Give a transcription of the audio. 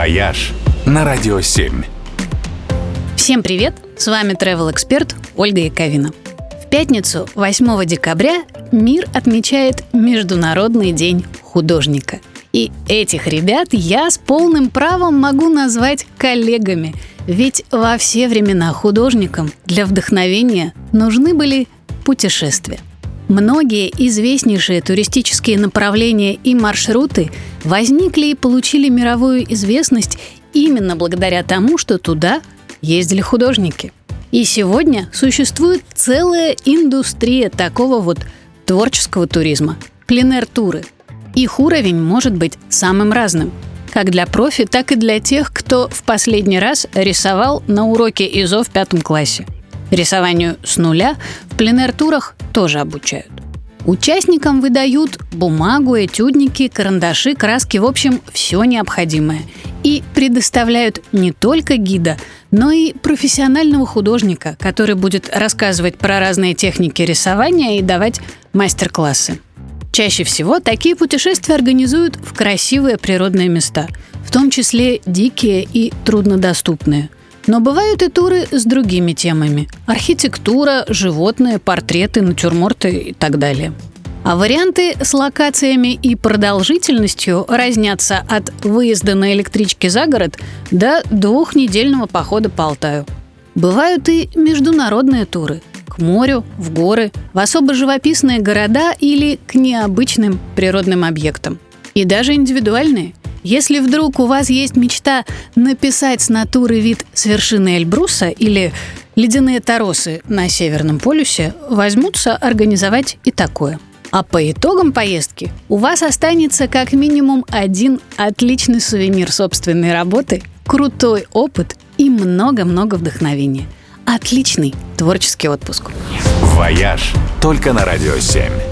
«Вояж» на Радио 7. Всем привет! С вами travel эксперт Ольга Яковина. В пятницу, 8 декабря, мир отмечает Международный день художника. И этих ребят я с полным правом могу назвать коллегами, ведь во все времена художникам для вдохновения нужны были путешествия. Многие известнейшие туристические направления и маршруты возникли и получили мировую известность именно благодаря тому, что туда ездили художники. И сегодня существует целая индустрия такого вот творческого туризма – пленэр-туры. Их уровень может быть самым разным – как для профи, так и для тех, кто в последний раз рисовал на уроке ИЗО в пятом классе. Рисованию с нуля в пленэр-турах тоже обучают. Участникам выдают бумагу, этюдники, карандаши, краски, в общем, все необходимое. И предоставляют не только гида, но и профессионального художника, который будет рассказывать про разные техники рисования и давать мастер-классы. Чаще всего такие путешествия организуют в красивые природные места, в том числе дикие и труднодоступные – но бывают и туры с другими темами. Архитектура, животные, портреты, натюрморты и так далее. А варианты с локациями и продолжительностью разнятся от выезда на электричке за город до двухнедельного похода по Алтаю. Бывают и международные туры к морю, в горы, в особо живописные города или к необычным природным объектам. И даже индивидуальные. Если вдруг у вас есть мечта написать с натуры вид с вершины Эльбруса или ледяные торосы на Северном полюсе, возьмутся организовать и такое. А по итогам поездки у вас останется как минимум один отличный сувенир собственной работы, крутой опыт и много-много вдохновения. Отличный творческий отпуск. «Вояж» только на «Радио 7».